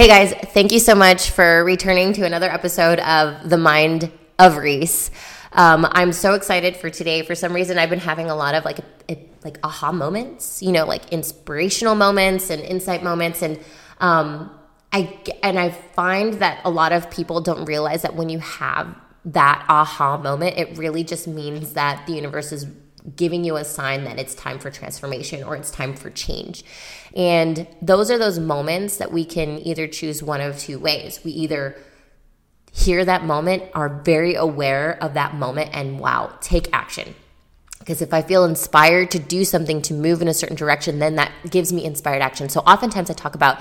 Hey guys, thank you so much for returning to another episode of The Mind of Reese. Um, I'm so excited for today. For some reason, I've been having a lot of like a, like aha moments, you know, like inspirational moments and insight moments, and um, I and I find that a lot of people don't realize that when you have that aha moment, it really just means that the universe is giving you a sign that it's time for transformation or it's time for change. And those are those moments that we can either choose one of two ways. We either hear that moment, are very aware of that moment, and wow, take action. Because if I feel inspired to do something to move in a certain direction, then that gives me inspired action. So oftentimes I talk about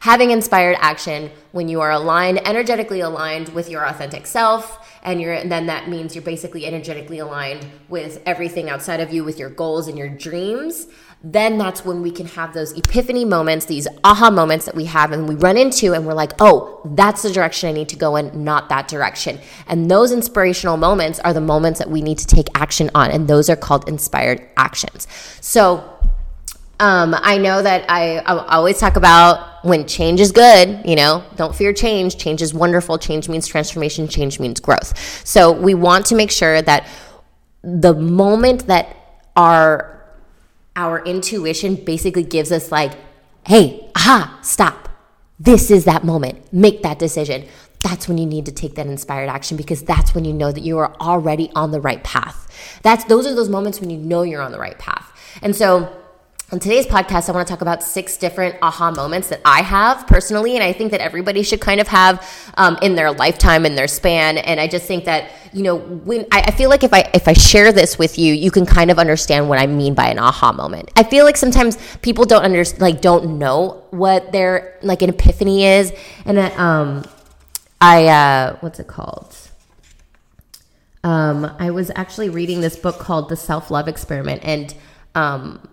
having inspired action when you are aligned, energetically aligned with your authentic self and you're and then that means you're basically energetically aligned with everything outside of you with your goals and your dreams then that's when we can have those epiphany moments these aha moments that we have and we run into and we're like oh that's the direction i need to go in not that direction and those inspirational moments are the moments that we need to take action on and those are called inspired actions so um, I know that I, I always talk about when change is good, you know, don't fear change. Change is wonderful. Change means transformation. Change means growth. So we want to make sure that the moment that our our intuition basically gives us like, hey, aha, stop. This is that moment. Make that decision. That's when you need to take that inspired action because that's when you know that you are already on the right path. That's those are those moments when you know you're on the right path. And so on today's podcast, I want to talk about six different aha moments that I have personally, and I think that everybody should kind of have um, in their lifetime, in their span. And I just think that you know, when I, I, feel like if I if I share this with you, you can kind of understand what I mean by an aha moment. I feel like sometimes people don't under like don't know what their like an epiphany is, and uh, um, I uh, what's it called? Um, I was actually reading this book called The Self Love Experiment, and um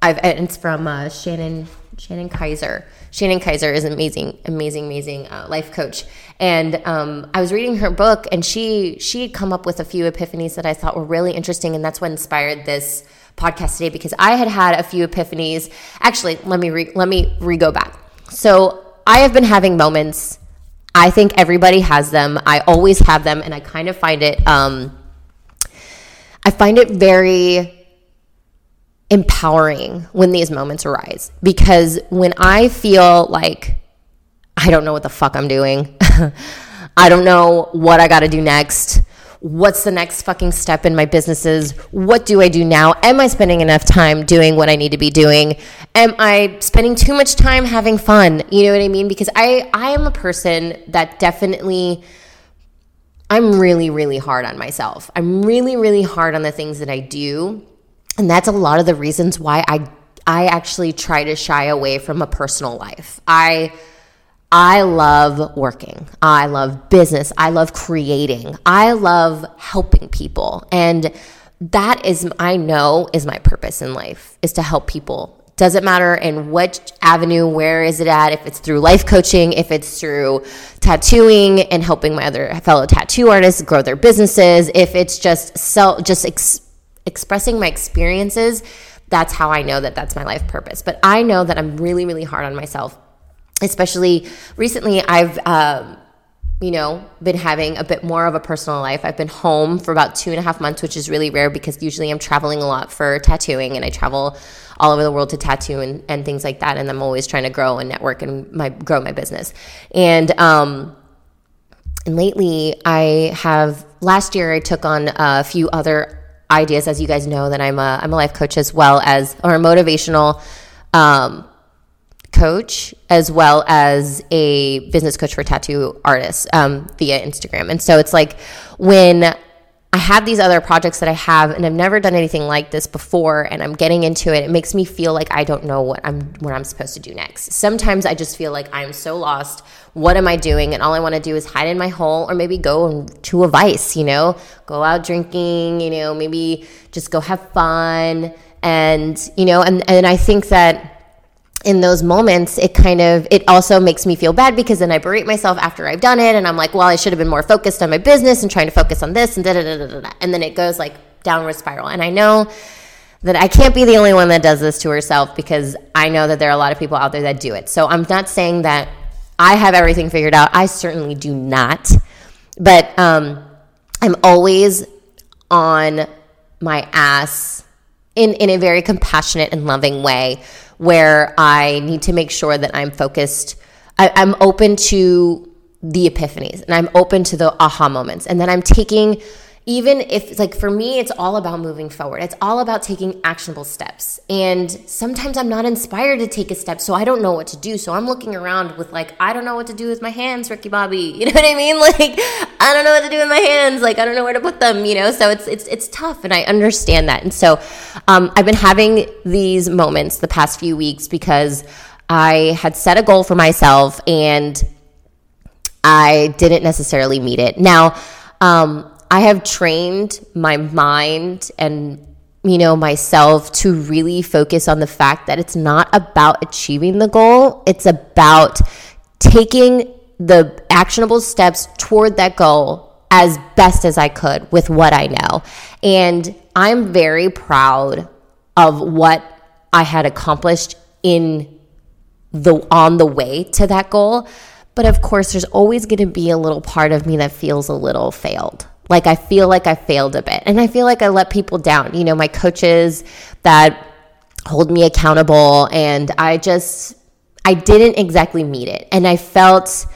I've it's from uh, Shannon Shannon Kaiser. Shannon Kaiser is amazing, amazing, amazing uh, life coach. And um, I was reading her book, and she she had come up with a few epiphanies that I thought were really interesting, and that's what inspired this podcast today because I had had a few epiphanies. Actually, let me re, let me re go back. So I have been having moments. I think everybody has them. I always have them, and I kind of find it. Um, I find it very empowering when these moments arise because when I feel like I don't know what the fuck I'm doing, I don't know what I got to do next. What's the next fucking step in my businesses? What do I do now? Am I spending enough time doing what I need to be doing? Am I spending too much time having fun? You know what I mean? Because I I am a person that definitely I'm really really hard on myself. I'm really really hard on the things that I do and that's a lot of the reasons why I I actually try to shy away from a personal life. I I love working. I love business. I love creating. I love helping people. And that is I know is my purpose in life is to help people. Doesn't matter in what avenue, where is it at, if it's through life coaching, if it's through tattooing and helping my other fellow tattoo artists grow their businesses, if it's just sell just expressing my experiences, that's how I know that that's my life purpose. But I know that I'm really, really hard on myself, especially recently. I've, um, you know, been having a bit more of a personal life. I've been home for about two and a half months, which is really rare because usually I'm traveling a lot for tattooing and I travel all over the world to tattoo and, and things like that. And I'm always trying to grow and network and my grow my business. And um, and lately I have last year I took on a few other ideas, as you guys know, that I'm a I'm a life coach as well as or a motivational um, coach as well as a business coach for tattoo artists um, via Instagram. And so it's like when I have these other projects that I have and I've never done anything like this before and I'm getting into it, it makes me feel like I don't know what I'm what I'm supposed to do next. Sometimes I just feel like I'm so lost. What am I doing? And all I want to do is hide in my hole or maybe go to a vice, you know, go out drinking, you know, maybe just go have fun. And, you know, and, and I think that in those moments it kind of it also makes me feel bad because then i berate myself after i've done it and i'm like well i should have been more focused on my business and trying to focus on this and da da da da da and then it goes like downward spiral and i know that i can't be the only one that does this to herself because i know that there are a lot of people out there that do it so i'm not saying that I have everything figured out. I certainly do not. But um, I'm always on my ass in, in a very compassionate and loving way where I need to make sure that I'm focused. I, I'm open to the epiphanies and I'm open to the aha moments. And then I'm taking even if like for me it's all about moving forward. It's all about taking actionable steps. And sometimes i'm not inspired to take a step so i don't know what to do. So i'm looking around with like i don't know what to do with my hands ricky bobby. You know what i mean? Like i don't know what to do with my hands. Like i don't know where to put them you know? So it's it's it's tough and i understand that. And so um, i've been having these moments the past few weeks because i had set a goal for myself and i didn't necessarily meet it. Now um, I have trained my mind and you know myself to really focus on the fact that it's not about achieving the goal. It's about taking the actionable steps toward that goal as best as I could with what I know. And I'm very proud of what I had accomplished in the on the way to that goal. But of course there's always going to be a little part of me that feels a little failed like I feel like I failed a bit. And I feel like I let people down. You know, my coaches that hold me accountable and I just I didn't exactly meet it. And I felt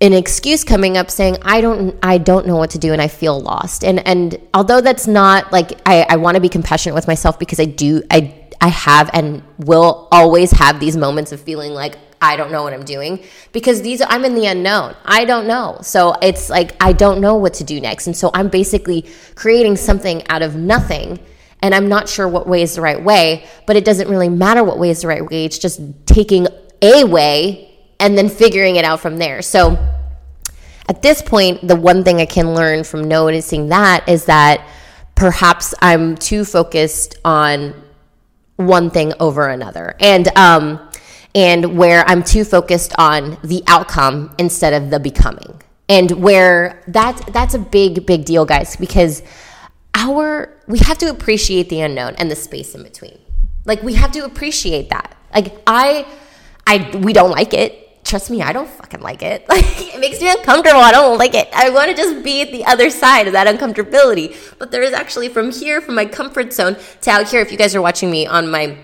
an excuse coming up saying I don't I don't know what to do and I feel lost. And and although that's not like I, I want to be compassionate with myself because I do I I have and will always have these moments of feeling like I don't know what I'm doing because these I'm in the unknown. I don't know. So it's like I don't know what to do next. And so I'm basically creating something out of nothing and I'm not sure what way is the right way, but it doesn't really matter what way is the right way. It's just taking a way and then figuring it out from there. So at this point, the one thing I can learn from noticing that is that perhaps I'm too focused on one thing over another. And um and where I'm too focused on the outcome instead of the becoming. And where that that's a big big deal guys because our we have to appreciate the unknown and the space in between. Like we have to appreciate that. Like I I we don't like it. Trust me, I don't fucking like it. Like it makes me uncomfortable. I don't like it. I want to just be at the other side of that uncomfortability. But there is actually from here, from my comfort zone to out here. If you guys are watching me on my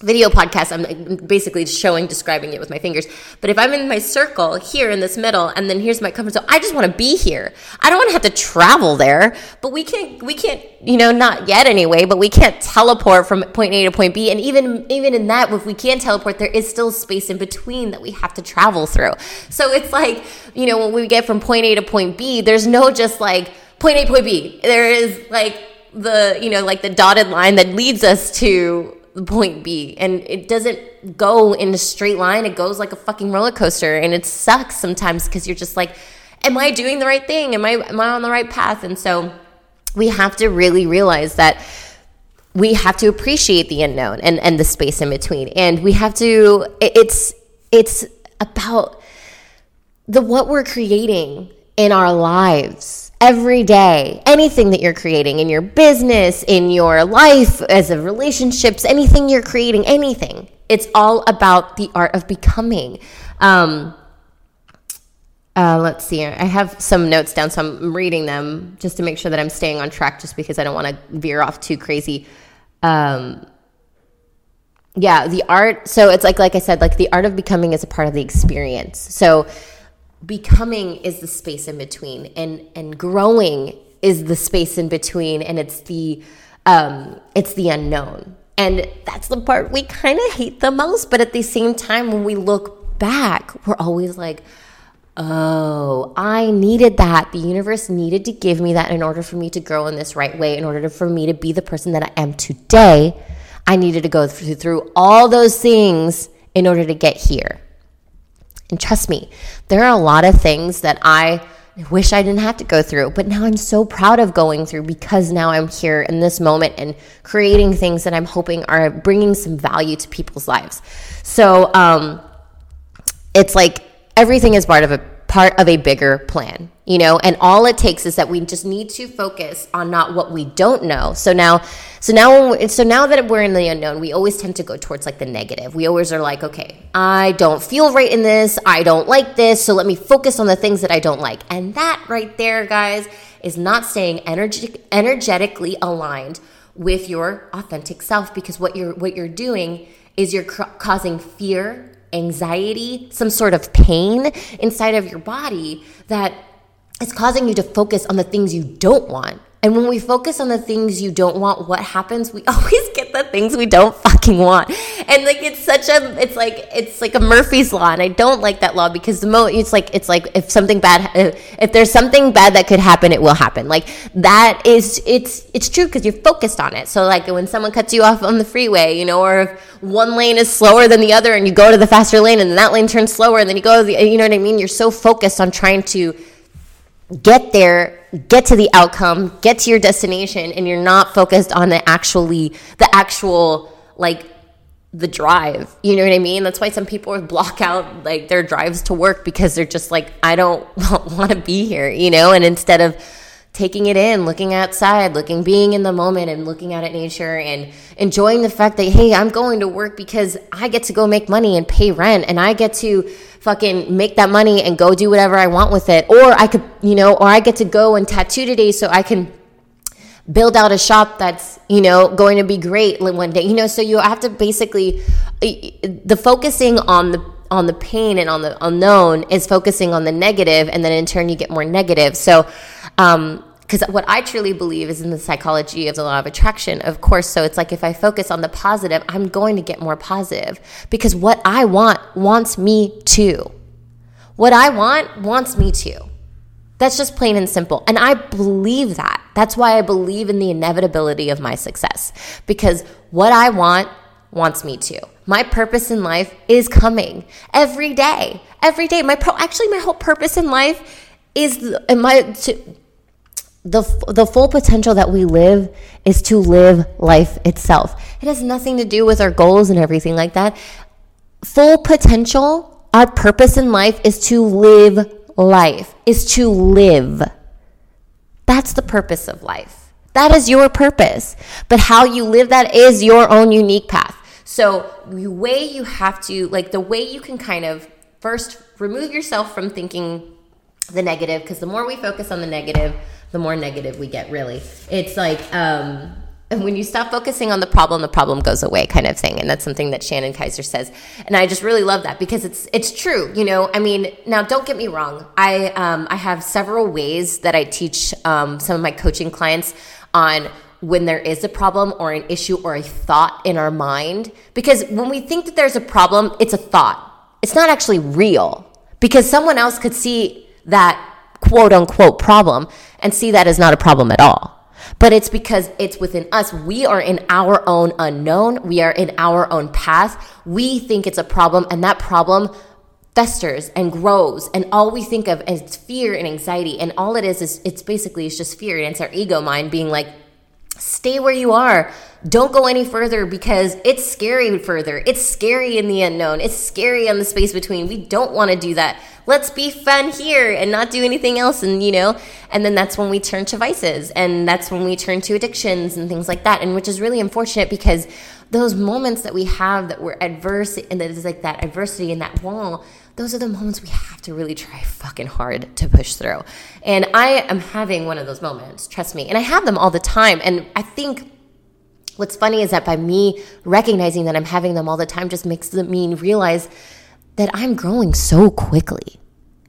video podcast i'm basically showing describing it with my fingers. But if i'm in my circle here in this middle and then here's my comfort zone i just want to be here. I don't want to have to travel there but we can't we can't you know not yet anyway but we can't teleport from point a to point b. And even even in that if we can teleport there is still space in between that we have to travel through. So it's like you know when we get from point a to point b there's no just like point a point b. There is like the you know like the dotted line that leads us to point B. And it doesn't go in a straight line. It goes like a fucking roller coaster. And it sucks sometimes because you're just like, am I doing the right thing? Am I am I on the right path? And so we have to really realize that we have to appreciate the unknown and, and the space in between. And we have to it's it's about the what we're creating in our lives every day. Anything that you're creating in your business, in your life, as a relationships, anything you're creating, anything. It's all about the art of becoming. Um, uh, let's see. I have some notes down, so I'm reading them just to make sure that I'm staying on track, just because I don't want to veer off too crazy. Um, yeah, the art. So it's like, like I said, like the art of becoming is a part of the experience. So becoming is the space in between and and growing is the space in between and it's the um it's the unknown. And that's the part we kind of hate the most but at the same time when we look back we're always like oh i needed that. The universe needed to give me that in order for me to grow in this right way in order to, for me to be the person that i am today. I needed to go through, through all those things in order to get here and trust me, there are a lot of things that I wish I didn't have to go through, but now I'm so proud of going through because now I'm here in this moment and creating things that I'm hoping are bringing some value to people's lives. So um, it's like everything is part of a part of a bigger plan. You know and all it takes is that we just need to focus on not what we don't know. So now so now so now that we're in the unknown we always tend to go towards like the negative. We always are like okay i don't feel right in this. I don't like this. So let me focus on the things that i don't like. And that right there guys is not staying energetic, energetically aligned with your authentic self because what you're what you're doing is you're causing fear anxiety some sort of pain inside of your body that it's causing you to focus on the things you don't want. And when we focus on the things you don't want, what happens? We always get the things we don't fucking want. And like it's such a it's like it's like a Murphy's law and I don't like that law because the moment it's like it's like if something bad if, there's something bad that could happen it will happen. Like that is it's it's true because you're focused on it. So like when someone cuts you off on the freeway, you know, or if one lane is slower than the other and you go to the faster lane and that lane turns slower and then you go the, you know what I mean? You're so focused on trying to get there get to the outcome get to your destination and you're not focused on the actually the actual like the drive. You know what i mean? That's why some people block out like their drives to work because they're just like i don't want to be here you know? And instead of taking it in, looking outside, looking, being in the moment and looking out at nature and enjoying the fact that, hey, I'm going to work because I get to go make money and pay rent and I get to fucking make that money and go do whatever I want with it. Or I could, you know, or I get to go and tattoo today so I can build out a shop that's you know going to be great one day you know so you have to basically the focusing on the on the pain and on the unknown is focusing on the negative and then in turn you get more negative so um, because what I truly believe is in the psychology of the law of attraction, of course. So it's like if I focus on the positive, I'm going to get more positive because what I want wants me to. What I want wants me to. That's just plain and simple. And I believe that. That's why I believe in the inevitability of my success because what I want wants me to. My purpose in life is coming every day. Every day. My pro- actually my whole purpose in life is in my to the, the full potential that we live is to live life itself. It has nothing to do with our goals and everything like that. Full potential, our purpose in life is to live life, is to live. That's the purpose of life. That is your purpose. But how you live that is your own unique path. So, the way you have to, like, the way you can kind of first remove yourself from thinking the negative, because the more we focus on the negative, the more negative we get, really. It's like, um, when you stop focusing on the problem, the problem goes away, kind of thing. And that's something that Shannon Kaiser says, and I just really love that because it's it's true. You know, I mean, now don't get me wrong. I um, I have several ways that I teach um, some of my coaching clients on when there is a problem or an issue or a thought in our mind. Because when we think that there's a problem, it's a thought. It's not actually real because someone else could see that quote unquote problem and see that as not a problem at all. But it's because it's within us. We are in our own unknown. We are in our own path. We think it's a problem, and that problem festers and grows. And all we think of is fear and anxiety. And all it is is it's basically it's just fear. And it's our ego mind being like, stay where you are. Don't go any further because it's scary further. It's scary in the unknown. It's scary in the space between. We don't want to do that let's be fun here and not do anything else and you know and then that's when we turn to vices and that's when we turn to addictions and things like that and which is really unfortunate because those moments that we have that we're adverse and that is like that adversity and that wall those are the moments we have to really try fucking hard to push through. And i am having one of those moments trust me. And i have them all the time. And i think what's funny is that by me recognizing that i'm having them all the time just makes me realize that I'm growing so quickly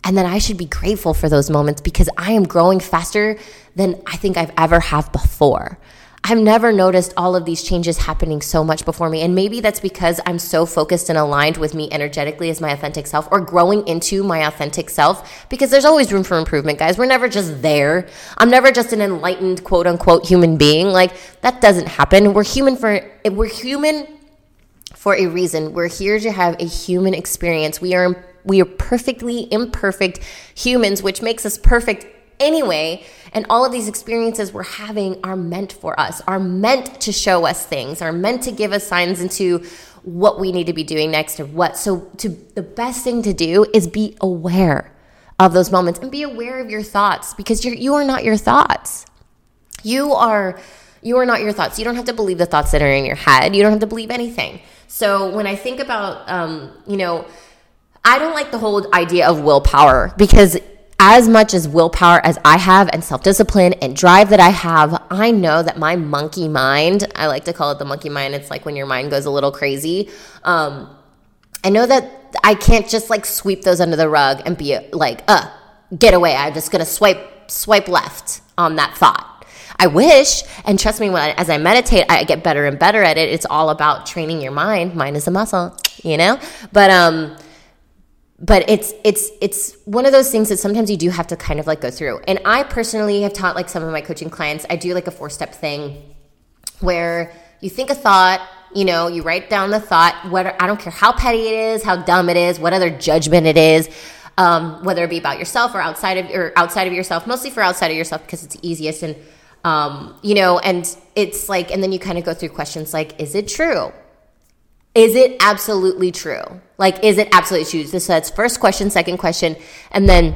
and that I should be grateful for those moments because I am growing faster than I think I've ever have before. I've never noticed all of these changes happening so much before me. And maybe that's because I'm so focused and aligned with me energetically as my authentic self or growing into my authentic self because there's always room for improvement, guys. We're never just there. I'm never just an enlightened quote unquote human being. Like that doesn't happen. We're human for, we're human for a reason. We're here to have a human experience. We are we are perfectly imperfect humans, which makes us perfect anyway. And all of these experiences we're having are meant for us, are meant to show us things, are meant to give us signs into what we need to be doing next or what. So to the best thing to do is be aware of those moments and be aware of your thoughts because you're, you are not your thoughts. You are you are not your thoughts. You don't have to believe the thoughts that are in your head. You don't have to believe anything. So when I think about, um, you know, I don't like the whole idea of willpower because as much as willpower as I have and self discipline and drive that I have, I know that my monkey mind, I like to call it the monkey mind, it's like when your mind goes a little crazy. Um, I know that I can't just like sweep those under the rug and be like, uh, get away. I'm just gonna swipe, swipe left on that thought. I wish, and trust me, when as I meditate, I get better and better at it. It's all about training your mind. Mind is a muscle, you know. But um, but it's it's it's one of those things that sometimes you do have to kind of like go through. And I personally have taught like some of my coaching clients. I do like a four step thing where you think a thought, you know, you write down the thought. What I don't care how petty it is, how dumb it is, what other judgment it is. Um, whether it be about yourself or outside of or outside of yourself, mostly for outside of yourself because it's easiest and um, you know, and it's like, and then you kind of go through questions like, is it true? Is it absolutely true? Like, is it absolutely true? So that's first question, second question, and then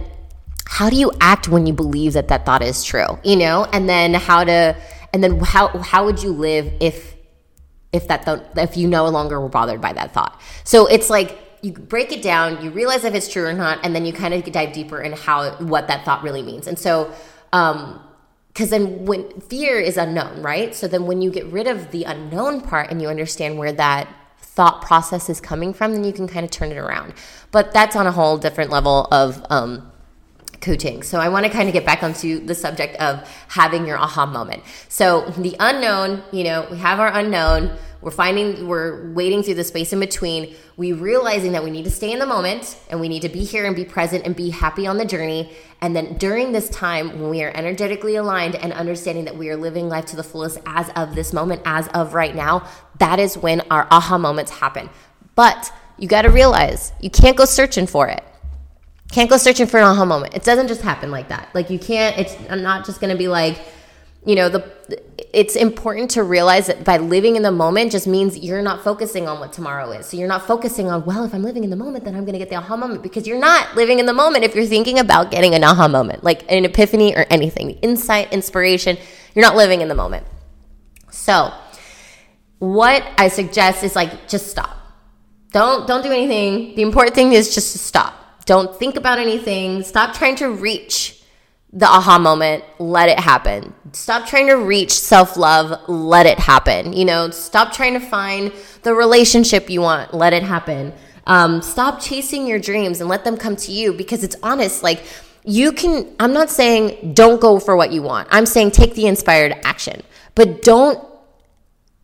how do you act when you believe that that thought is true? You know, and then how to, and then how how would you live if if that thought, if you no longer were bothered by that thought? So it's like you break it down, you realize if it's true or not, and then you kind of dive deeper in how what that thought really means. And so, um, because then when fear is unknown, right? So then when you get rid of the unknown part and you understand where that thought process is coming from, then you can kind of turn it around. But that's on a whole different level of um, coaching. So I want to kind of get back onto the subject of having your aha moment. So the unknown, you know, we have our unknown we're finding, we're waiting through the space in between. We realizing that we need to stay in the moment and we need to be here and be present and be happy on the journey. And then during this time, when we are energetically aligned and understanding that we are living life to the fullest as of this moment, as of right now, that is when our aha moments happen. But you got to realize you can't go searching for it. Can't go searching for an aha moment. It doesn't just happen like that. Like you can't, it's, I'm not just to be like, you know the it's important to realize that by living in the moment just means you're not focusing on what tomorrow is. So you're not focusing on well if i'm living in the moment then i'm to get the aha moment because you're not living in the moment if you're thinking about getting an aha moment like an epiphany or anything insight inspiration. You're not living in the moment. So what i suggest is like just stop. Don't don't do anything. The important thing is just to stop don't think about anything stop trying to reach the aha moment, let it happen. Stop trying to reach self love, let it happen. You know, stop trying to find the relationship you want, let it happen. Um, stop chasing your dreams and let them come to you because it's honest. Like, you can, I'm not saying don't go for what you want. I'm saying take the inspired action, but don't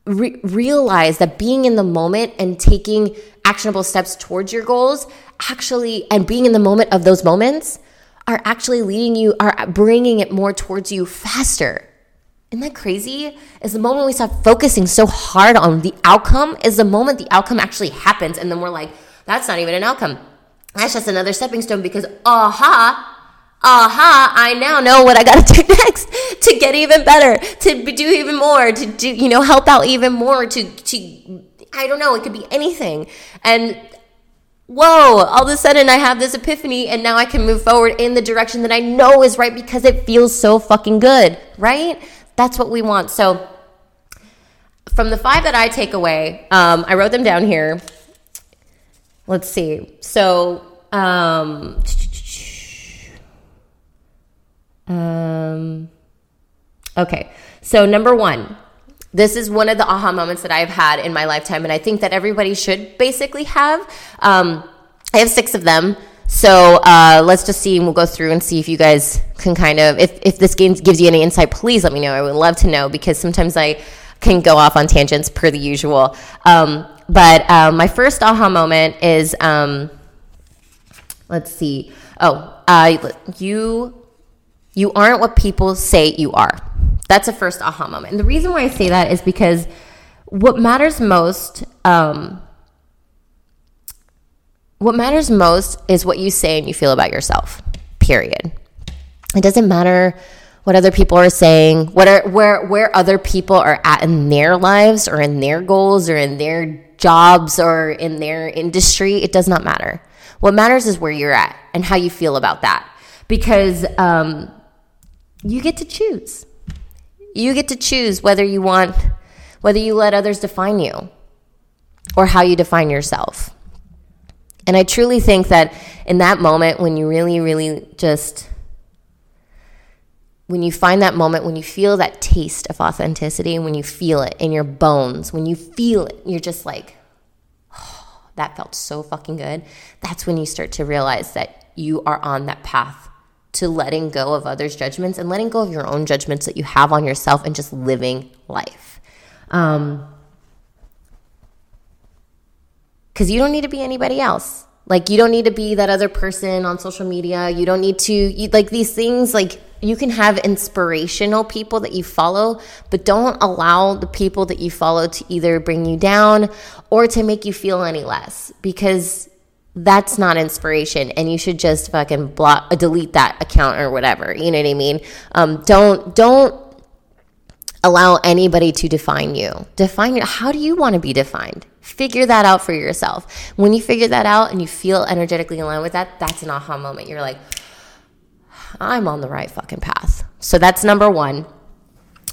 re- realize that being in the moment and taking actionable steps towards your goals actually, and being in the moment of those moments are actually leading you, are bringing it more towards you faster. Isn't that crazy? Is the moment we stop focusing so hard on the outcome, is the moment the outcome actually happens. And then we're like, that's not even an outcome. That's just another stepping stone because, aha, aha, I now know what I got to do next to get even better, to do even more, to do, you know, help out even more, to, to, I don't know, it could be anything. And whoa, all of a sudden I have this epiphany and now I can move forward in the direction that I know is right because it feels so fucking good, right? That's what we want. So, from the five that I take away, um, I wrote them down here. Let's see. So, um, um, okay. So, number one, this is one of the aha moments that I've had in my lifetime, and I think that everybody should basically have. Um, I have six of them. So uh, let's just see, and we'll go through and see if you guys can kind of, if, if this game gives you any insight, please let me know. I would love to know because sometimes I can go off on tangents per the usual. Um, but uh, my first aha moment is, um, let's see. Oh, uh, you you aren't what people say you are. That's a first aha moment. And the reason why I say that is because what matters most, um, what matters most is what you say and you feel about yourself, period. It doesn't matter what other people are saying, what are where where other people are at in their lives or in their goals or in their jobs or in their industry, it does not matter. What matters is where you're at and how you feel about that. Because um, you get to choose. You get to choose whether you want, whether you let others define you or how you define yourself. And I truly think that in that moment, when you really, really just, when you find that moment, when you feel that taste of authenticity, when you feel it in your bones, when you feel it, you're just like, oh, that felt so fucking good. That's when you start to realize that you are on that path to letting go of others' judgments and letting go of your own judgments that you have on yourself and just living life. Um, because you don't need to be anybody else. Like you don't need to be that other person on social media. You don't need to you, like these things like you can have inspirational people that you follow, but don't allow the people that you follow to either bring you down or to make you feel any less because that's not inspiration and you should just fucking block delete that account or whatever you know what i mean? Um, don't don't allow anybody to define you. Define how do you want to be defined? Figure that out for yourself. When you figure that out and you feel energetically aligned with that that's an aha moment. You're like i'm on the right fucking path. So that's number one.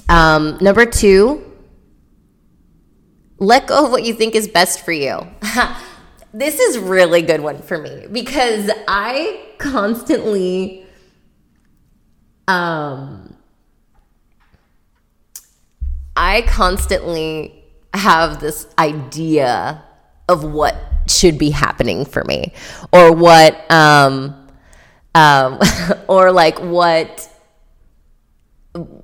Um, number two let go of what you think is best for you this is really good one for me because I constantly um I constantly have this idea of what should be happening for me or what um um or like what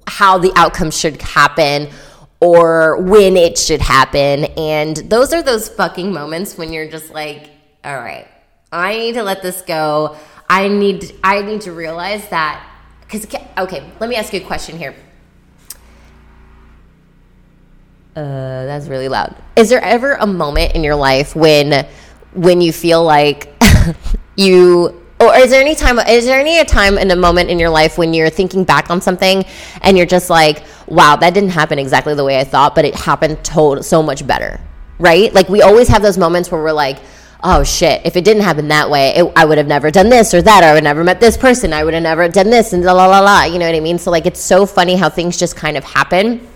how the outcome should happen or when it should happen. And those are those fucking moments when you're just like, all right, I need to let this go. I need I need to realize that cuz okay, let me ask you a question here. Uh, that's really loud. Is there ever a moment in your life when when you feel like you is there any time is there any a time in a moment in your life when you're thinking back on something and you're just like wow that didn't happen exactly the way i thought but it happened to- so much better right? Like we always have those moments where we're like oh shit if it didn't happen that way it, i would have never done this or that or i would have never met this person i would have never done this and la la la la you know what i mean? So like it's so funny how things just kind of happen.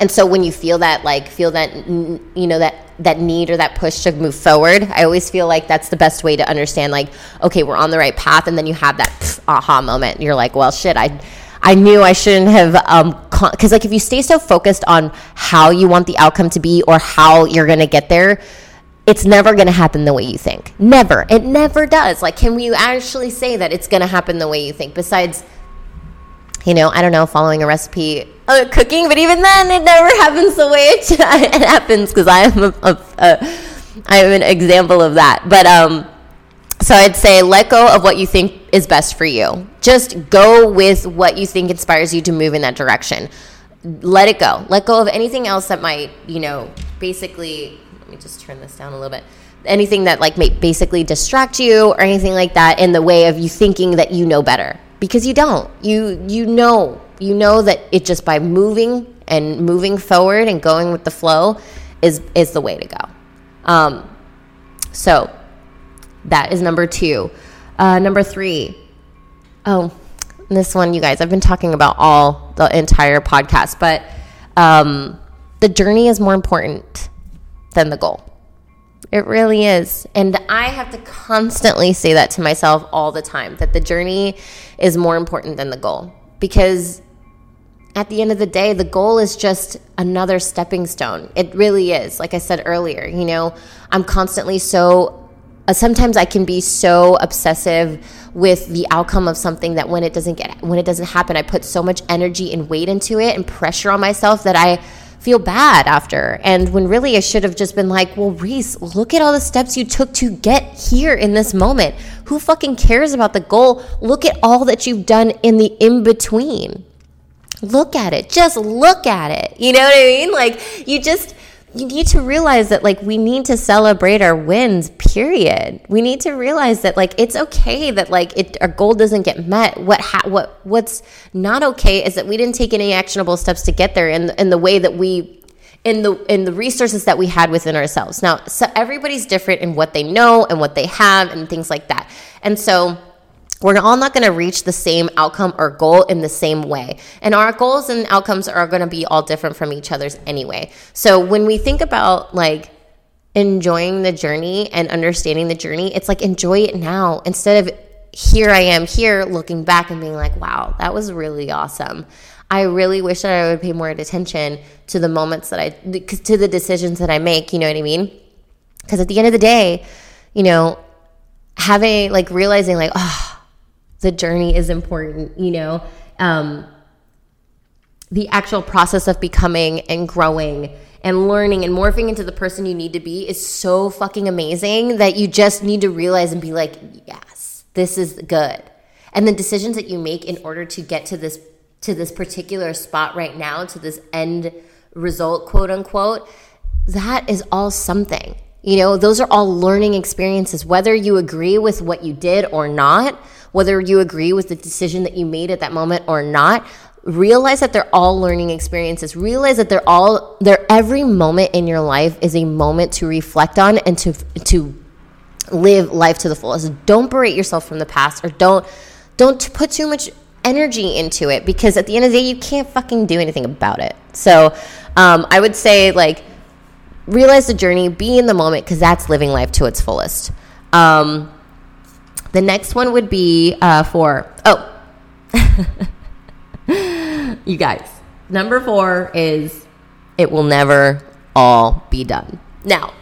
And so when you feel that like feel that you know that that need or that push to move forward, I always feel like that's the best way to understand like okay, we're on the right path and then you have that aha moment. You're like, well shit, I I knew I shouldn't have um cuz like if you stay so focused on how you want the outcome to be or how you're going to get there, it's never going to happen the way you think. Never. It never does. Like can we actually say that it's going to happen the way you think besides you know, I don't know, following a recipe uh, cooking, but even then, it never happens the way it, it happens because I am a, a, a I am an example of that. But um, so I'd say let go of what you think is best for you. Just go with what you think inspires you to move in that direction. Let it go. Let go of anything else that might, you know, basically. Let me just turn this down a little bit anything that like may basically distract you or anything like that in the way of you thinking that you know better because you don't. You you know you know that it just by moving and moving forward and going with the flow is is the way to go. Um, so that is number two. Uh, number three. Oh, this one, you guys. I've been talking about all the entire podcast, but um, the journey is more important than the goal. It really is. And I have to constantly say that to myself all the time that the journey is more important than the goal. Because at the end of the day, the goal is just another stepping stone. It really is. Like I said earlier, you know, I'm constantly so, uh, sometimes I can be so obsessive with the outcome of something that when it doesn't get, when it doesn't happen, I put so much energy and weight into it and pressure on myself that I, feel bad after. And when really I should have just been like, well, Reese, look at all the steps you took to get here in this moment. Who fucking cares about the goal? Look at all that you've done in the in between. Look at it. Just look at it. You know what I mean? Like, you just, you need to realize that like we need to celebrate our wins period. We need to realize that like it's okay that like it our goal doesn't get met. What ha- what what's not okay is that we didn't take any actionable steps to get there in in the way that we in the in the resources that we had within ourselves. Now so everybody's different in what they know and what they have and things like that. And so we're all not going to reach the same outcome or goal in the same way. And our goals and outcomes are going to be all different from each other's anyway. So when we think about like enjoying the journey and understanding the journey, it's like enjoy it now instead of here I am here looking back and being like, wow, that was really awesome. I really wish that I would pay more attention to the moments that I, to the decisions that I make. You know what I mean? Because at the end of the day, you know, having like realizing like, oh, the journey is important, you know. Um, the actual process of becoming and growing and learning and morphing into the person you need to be is so fucking amazing that you just need to realize and be like, yes, this is good. And the decisions that you make in order to get to this to this particular spot right now, to this end result, quote unquote, that is all something. You know, those are all learning experiences, whether you agree with what you did or not whether you agree with the decision that you made at that moment or not realize that they're all learning experiences. Realize that they're all they're every moment in your life is a moment to reflect on and to to live life to the fullest. Don't berate yourself from the past or don't don't put too much energy into it because at the end of the day you can't fucking do anything about it. So um, i would say like realize the journey be in the moment because that's living life to its fullest. Um, the next one would be uh, for, oh, you guys, number four is it will never all be done. Now,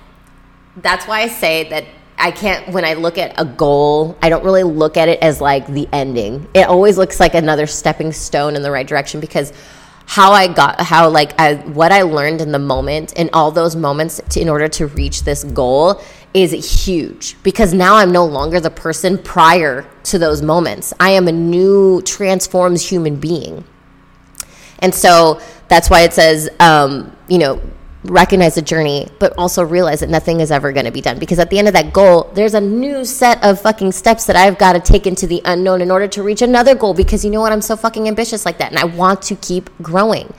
that's why I say that I can't, when I look at a goal, I don't really look at it as like the ending. It always looks like another stepping stone in the right direction because how I got, how like I, what I learned in the moment, in all those moments to, in order to reach this goal is huge because now I'm no longer the person prior to those moments. I am a new, transformed human being. And so that's why it says, um, you know, recognize the journey, but also realize that nothing is ever going to be done. Because at the end of that goal, there's a new set of fucking steps that I've got to take into the unknown in order to reach another goal. Because you know what? I'm so fucking ambitious like that. And I want to keep growing.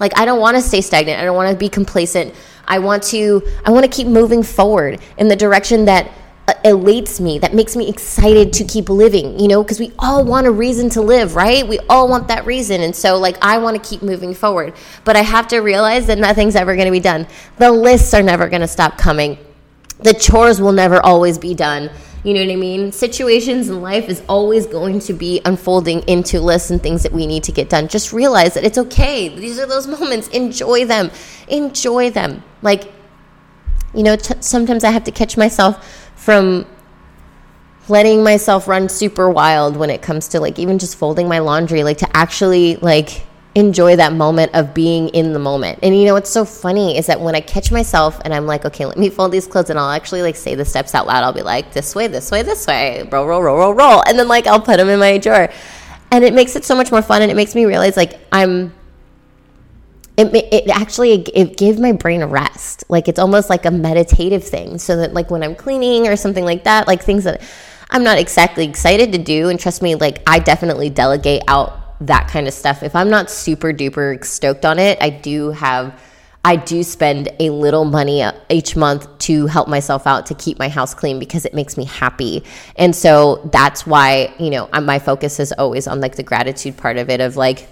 Like, I don't want to stay stagnant. I don't want to be complacent. I want to I want to keep moving forward in the direction that uh, elates me, that makes me excited to keep living, you know, because we all want a reason to live, right? We all want that reason. And so, like, I want to keep moving forward. But I have to realize that nothing's ever going to be done. The lists are never going to stop coming, the chores will never always be done. You know what I mean? Situations in life is always going to be unfolding into lists and things that we need to get done. Just realize that it's okay. These are those moments. Enjoy them. Enjoy them. Like, you know, t- sometimes I have to catch myself from letting myself run super wild when it comes to like even just folding my laundry, like to actually like enjoy that moment of being in the moment. And you know what's so funny is that when I catch myself and I'm like, okay, let me fold these clothes and I'll actually like say the steps out loud. I'll be like, this way, this way, this way, roll, roll, roll, roll, roll. And then like I'll put them in my drawer. And it makes it so much more fun and it makes me realize like I'm it, it actually it gave my brain a rest like it's almost like a meditative thing so that like when i'm cleaning or something like that like things that i'm not exactly excited to do and trust me like i definitely delegate out that kind of stuff. If I'm not super duper stoked on it, I do have I do spend a little money uh, each month to help myself out to keep my house clean because it makes me happy. And so that's why, you know, my focus is always on like the gratitude part of it of like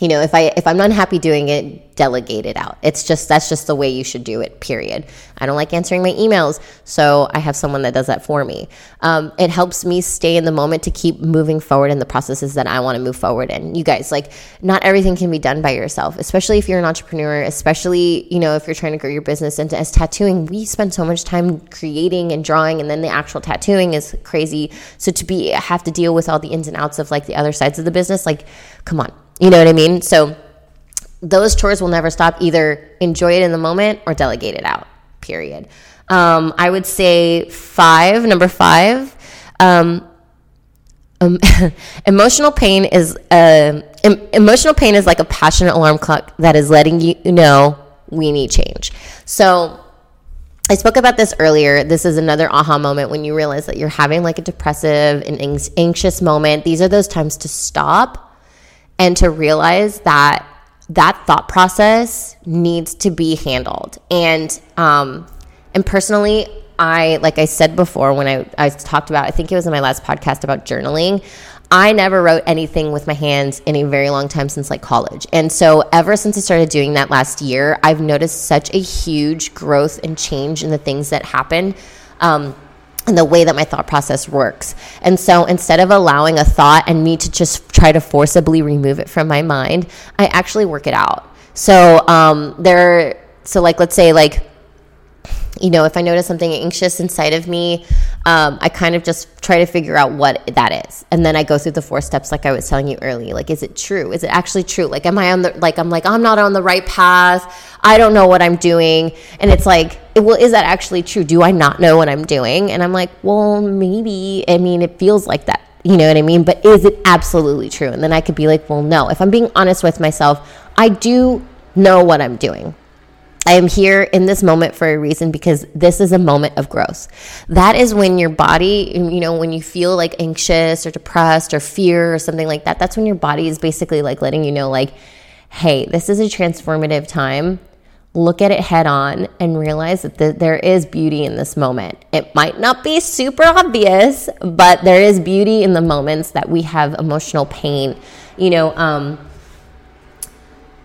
you know if i if i'm not happy doing it delegate it out. It's just that's just the way you should do it period. I don't like answering my emails so i have someone that does that for me. Um, it helps me stay in the moment to keep moving forward in the processes that i want to move forward in. You guys like not everything can be done by yourself especially if you're an entrepreneur especially you know if you're trying to grow your business and as tattooing. We spend so much time creating and drawing and then the actual tattooing is crazy. So to be have to deal with all the ins and outs of like the other sides of the business like come on you know what I mean? So those chores will never stop. Either enjoy it in the moment or delegate it out, period. Um, I would say five, number five, um, um, emotional pain is uh, em- emotional pain is like a passionate alarm clock that is letting you know we need change. So, I spoke about this earlier. This is another aha moment when you realize that you're having like a depressive and anxious moment. These are those times to stop and to realize that that thought process needs to be handled. And um, and personally, I like I said before when I I talked about I think it was in my last podcast about journaling. I never wrote anything with my hands in a very long time since like college. And so, ever since I started doing that last year, I've noticed such a huge growth and change in the things that happen. Um, and the way that my thought process works. And so instead of allowing a thought and me to just try to forcibly remove it from my mind, I actually work it out. So um, there, so like let's say like you know, if I notice something anxious inside of me, um, I kind of just try to figure out what that is. And then I go through the four steps, like I was telling you earlier. Like, is it true? Is it actually true? Like, am I on the, like, I'm like, I'm not on the right path. I don't know what I'm doing. And it's like, well, is that actually true? Do I not know what I'm doing? And I'm like, well, maybe. I mean, it feels like that. You know what I mean? But is it absolutely true? And then I could be like, well, no. If I'm being honest with myself, I do know what I'm doing. I am here in this moment for a reason because this is a moment of growth. That is when your body, you know, when you feel like anxious or depressed or fear or something like that, that's when your body is basically like letting you know, like, hey, this is a transformative time. Look at it head on and realize that the, there is beauty in this moment. It might not be super obvious, but there is beauty in the moments that we have emotional pain. You know, um,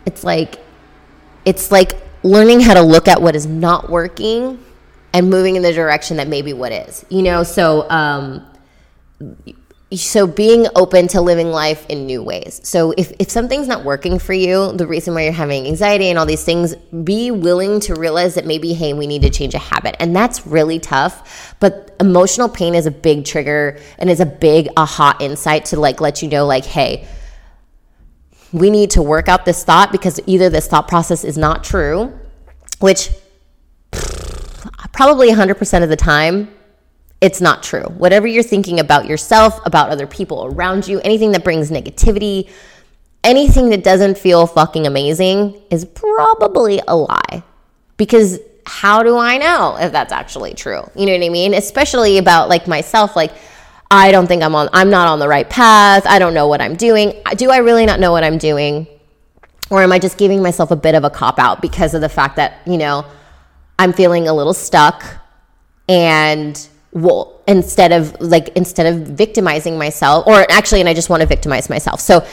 it's like, it's like learning how to look at what is not working and moving in the direction that maybe what is you know? So um so being open to living life in new ways. So if, if something's not working for you the reason why you're having anxiety and all these things be willing to realize that maybe hey we need to change a habit. And that's really tough but emotional pain is a big trigger and is a big aha insight to like let you know like hey we need to work out this thought because either this thought process is not true, which probably 100% of the time it's not true. Whatever you're thinking about yourself, about other people around you, anything that brings negativity, anything that doesn't feel fucking amazing is probably a lie. Because how do I know if that's actually true? You know what I mean? Especially about like myself, like I don't think I'm on I'm not on the right path. I don't know what I'm doing. Do I really not know what I'm doing? Or am I just giving myself a bit of a cop out because of the fact that, you know, I'm feeling a little stuck and well, instead of like instead of victimizing myself or actually and I just want to victimize myself. So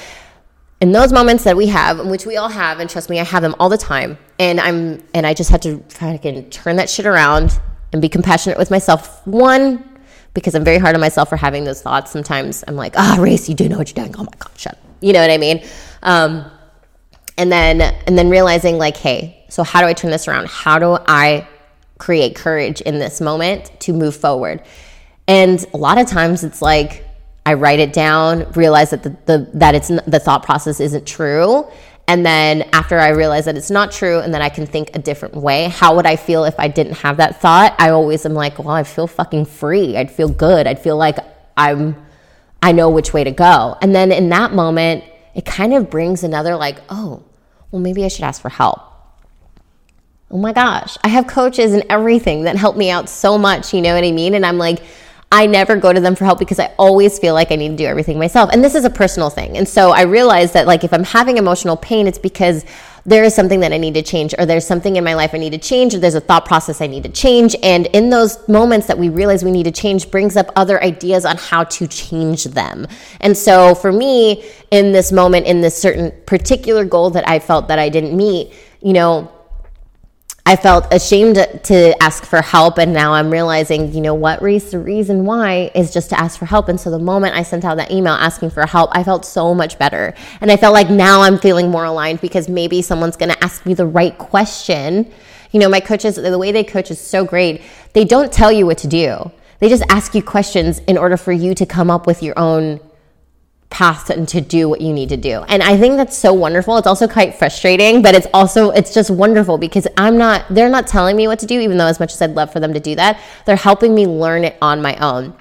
in those moments that we have, which we all have, and trust me, I have them all the time, and I'm and I just had to fucking turn that shit around and be compassionate with myself. One, because I'm very hard on myself for having those thoughts. Sometimes I'm like, ah, oh, race, you do know what you're doing. Oh my God, shut up. You know what I mean? Um, and then, and then realizing like, hey, so how do I turn this around? How do I create courage in this moment to move forward? And a lot of times it's like, I write it down, realize that the, the that it's the thought process isn't true, and then after I realize that it's not true and that I can think a different way, how would I feel if I didn't have that thought? I always am like, well, I feel fucking free. I'd feel good. I'd feel like I'm, I know which way to go. And then in that moment, it kind of brings another like, oh, well, maybe I should ask for help. Oh my gosh, I have coaches and everything that help me out so much. You know what I mean? And I'm like, I never go to them for help because I always feel like I need to do everything myself. And this is a personal thing. And so I realized that like if I'm having emotional pain, it's because there is something that I need to change, or there's something in my life I need to change, or there's a thought process I need to change. And in those moments that we realize we need to change, brings up other ideas on how to change them. And so for me, in this moment, in this certain particular goal that I felt that I didn't meet, you know, I felt ashamed to ask for help. And now I'm realizing, you know what, Reese, the reason why is just to ask for help. And so the moment I sent out that email asking for help, I felt so much better. And I felt like now I'm feeling more aligned because maybe someone's going to ask me the right question. You know, my coaches, the way they coach is so great. They don't tell you what to do, they just ask you questions in order for you to come up with your own path and to do what you need to do. And I think that's so wonderful. It's also quite frustrating, but it's also it's just wonderful because I'm not they're not telling me what to do even though as much as I'd love for them to do that, they're helping me learn it on my own.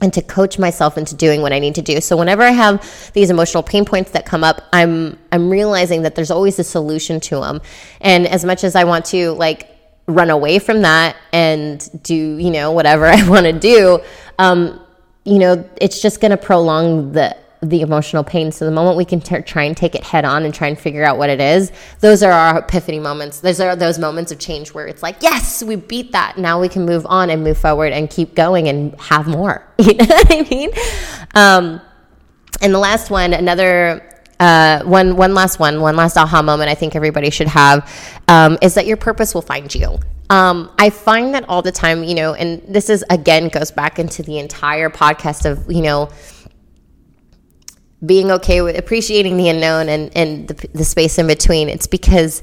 and to coach myself into doing what I need to do. So whenever I have these emotional pain points that come up, I'm I'm realizing that there's always a solution to them. And as much as I want to like run away from that and do, you know, whatever I want to do, um, you know, it's just going to prolong the the emotional pain. So the moment we can t- try and take it head on and try and figure out what it is, those are our epiphany moments. Those are those moments of change where it's like, yes, we beat that. Now we can move on and move forward and keep going and have more. You know what I mean? Um, and the last one, another uh, one one last one, one last aha moment I think everybody should have um, is that your purpose will find you. Um, I find that all the time, you know, and this is again goes back into the entire podcast of, you know, being okay with appreciating the unknown and, and the, the space in between. It's because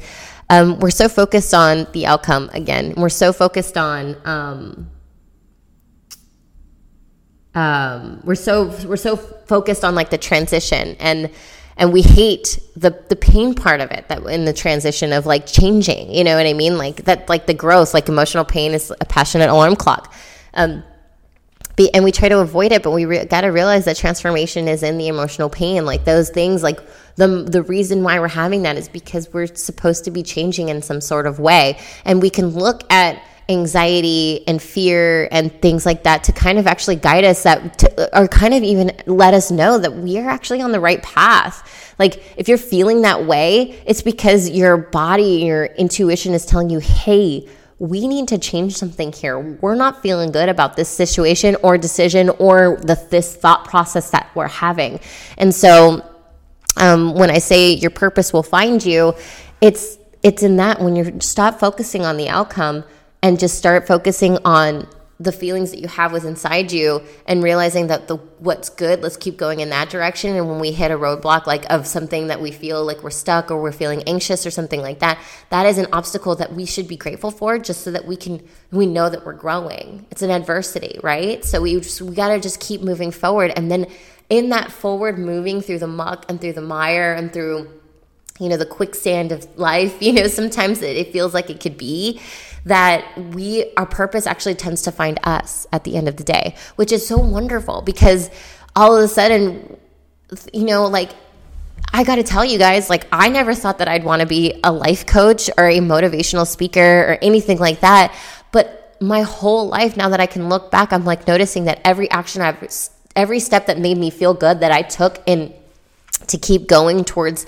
um, we're so focused on the outcome again. We're so focused on um, um, we're so we're so focused on like the transition and and we hate the the pain part of it that in the transition of like changing. You know what I mean? Like that like the growth, like emotional pain is a passionate alarm clock. Um, be, and we try to avoid it, but we re- got to realize that transformation is in the emotional pain. Like those things, like the the reason why we're having that is because we're supposed to be changing in some sort of way, and we can look at anxiety and fear and things like that to kind of actually guide us that to, or kind of even let us know that we are actually on the right path. Like if you're feeling that way, it's because your body, your intuition is telling you, "Hey, we need to change something here. We're not feeling good about this situation or decision or the this thought process that we're having. And so um, when I say your purpose will find you, it's it's in that when you stop focusing on the outcome and just start focusing on the feelings that you have was inside you and realizing that the what's good let's keep going in that direction. And when we hit a roadblock like of something that we feel like we're stuck or we're feeling anxious or something like that that is an obstacle that we should be grateful for just so that we can we know that we're growing. It's an adversity right? So we just we got to just keep moving forward. And then in that forward moving through the muck and through the mire and through you know the quicksand of life you know sometimes it, it feels like it could be that we our purpose actually tends to find us at the end of the day, which is so wonderful because all of a sudden, you know, like I got to tell you guys, like, I never thought that I'd want to be a life coach or a motivational speaker or anything like that. But my whole life, now that I can look back, I'm like noticing that every action I've, every step that made me feel good that I took in to keep going towards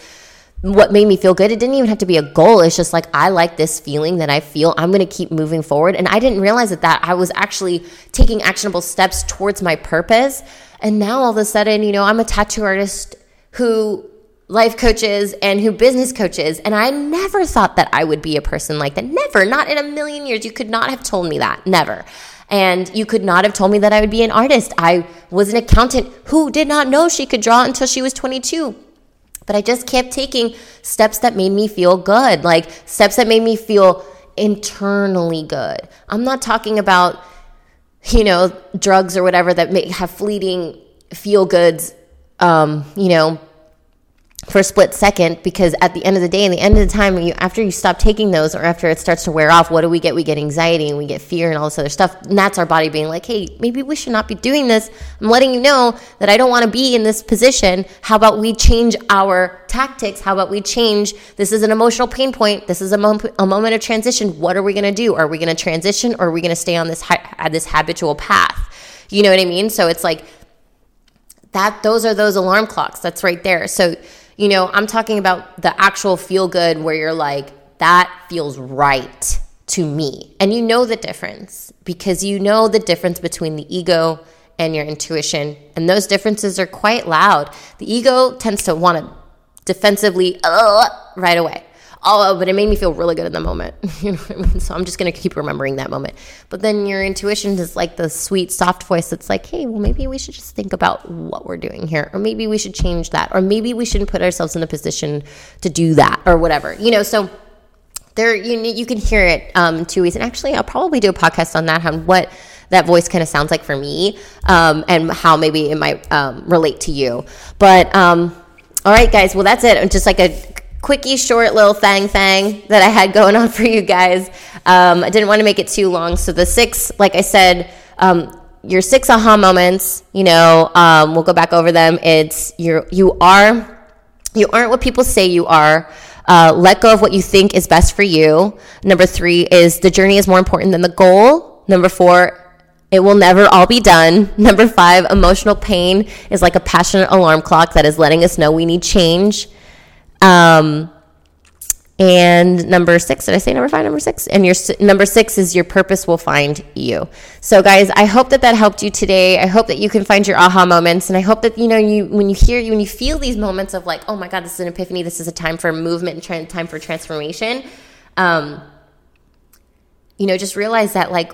what made me feel good. It didn't even have to be a goal. It's just like, I like this feeling that I feel. I'm going to keep moving forward. And I didn't realize that, that I was actually taking actionable steps towards my purpose. And now all of a sudden, you know, I'm a tattoo artist who life coaches and who business coaches. And I never thought that I would be a person like that. Never, not in a million years. You could not have told me that. Never. And you could not have told me that I would be an artist. I was an accountant who did not know she could draw until she was 22 but I just kept taking steps that made me feel good, like steps that made me feel internally good. I'm not talking about, you know, drugs or whatever that may have fleeting feel goods, um, you know, for a split second because at the end of the day and the end of the time you, after you stop taking those or after it starts to wear off what do we get? We get anxiety and we get fear and all this other stuff. And that's our body being like hey maybe we should not be doing this. I'm letting you know that i don't want to be in this position. How about we change our tactics? How about we change this is an emotional pain point. This is a, mom- a moment of transition. What are we going to do? Are we going to transition or are we going to stay on this hi- this habitual path? You know what i mean? So it's like that those are those alarm clocks. That's right there. So you know, I'm talking about the actual feel good where you're like, that feels right to me. And you know the difference because you know the difference between the ego and your intuition. And those differences are quite loud. The ego tends to want to defensively uh, right away oh, but it made me feel really good in the moment. you know I mean? So I'm just going to keep remembering that moment. But then your intuition is like the sweet, soft voice that's like, hey, well, maybe we should just think about what we're doing here. Or maybe we should change that. Or maybe we shouldn't put ourselves in a position to do that or whatever. You know, so there you, you can hear it um, two ways. And actually, I'll probably do a podcast on that, on what that voice kind of sounds like for me um, and how maybe it might um, relate to you. But um, all right, guys. Well, that's it. Just like a quickie, short little thang thang that I had going on for you guys. Um, I didn't want to make it too long. So the six, like I said, um, your six aha moments, you know, um, we'll go back over them. It's you're, you are, you aren't what people say you are. Uh, let go of what you think is best for you. Number three is the journey is more important than the goal. Number four, it will never all be done. Number five, emotional pain is like a passionate alarm clock that is letting us know we need change. Um, and number six, did I say number five? Number six, and your number six is your purpose will find you. So, guys, I hope that that helped you today. I hope that you can find your aha moments, and I hope that you know you when you hear you when you feel these moments of like, oh my god, this is an epiphany. This is a time for movement and time for transformation. Um, you know, just realize that like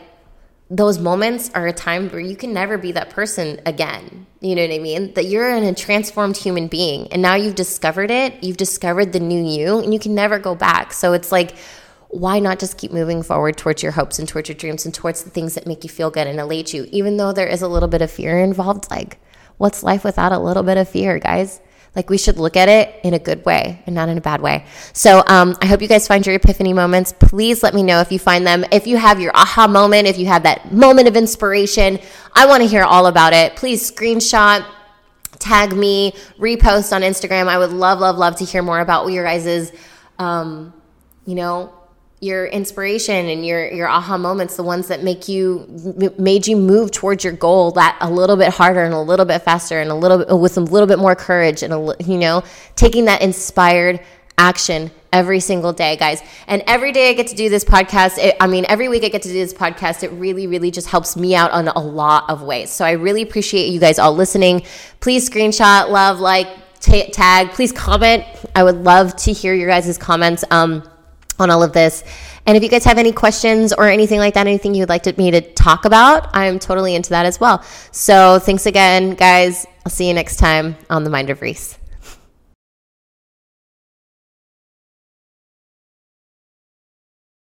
those moments are a time where you can never be that person again. You know what I mean? That you're in a transformed human being and now you've discovered it. You've discovered the new you and you can never go back. So it's like, why not just keep moving forward towards your hopes and towards your dreams and towards the things that make you feel good and elate you, even though there is a little bit of fear involved? Like, what's life without a little bit of fear, guys? Like we should look at it in a good way and not in a bad way. So um, I hope you guys find your epiphany moments. Please let me know if you find them. If you have your aha moment, if you have that moment of inspiration, I want to hear all about it. Please screenshot tag me, repost on Instagram. I would love, love, love to hear more about what your guys's, um, you know, your inspiration and your your aha moments the ones that make you made you move towards your goal that a little bit harder and a little bit faster and a little bit with a little bit more courage and a, you know taking that inspired action every single day guys. And every day i get to do this podcast it, i mean every week i get to do this podcast it really really just helps me out on a lot of ways. So i really appreciate you guys all listening. Please screenshot love like t- tag please comment. I would love to hear your guys' comments. Um on all of this. And if you guys have any questions or anything like that, anything you'd like to, me to talk about, I'm totally into that as well. So thanks again, guys. I'll see you next time on the Mind of Reese.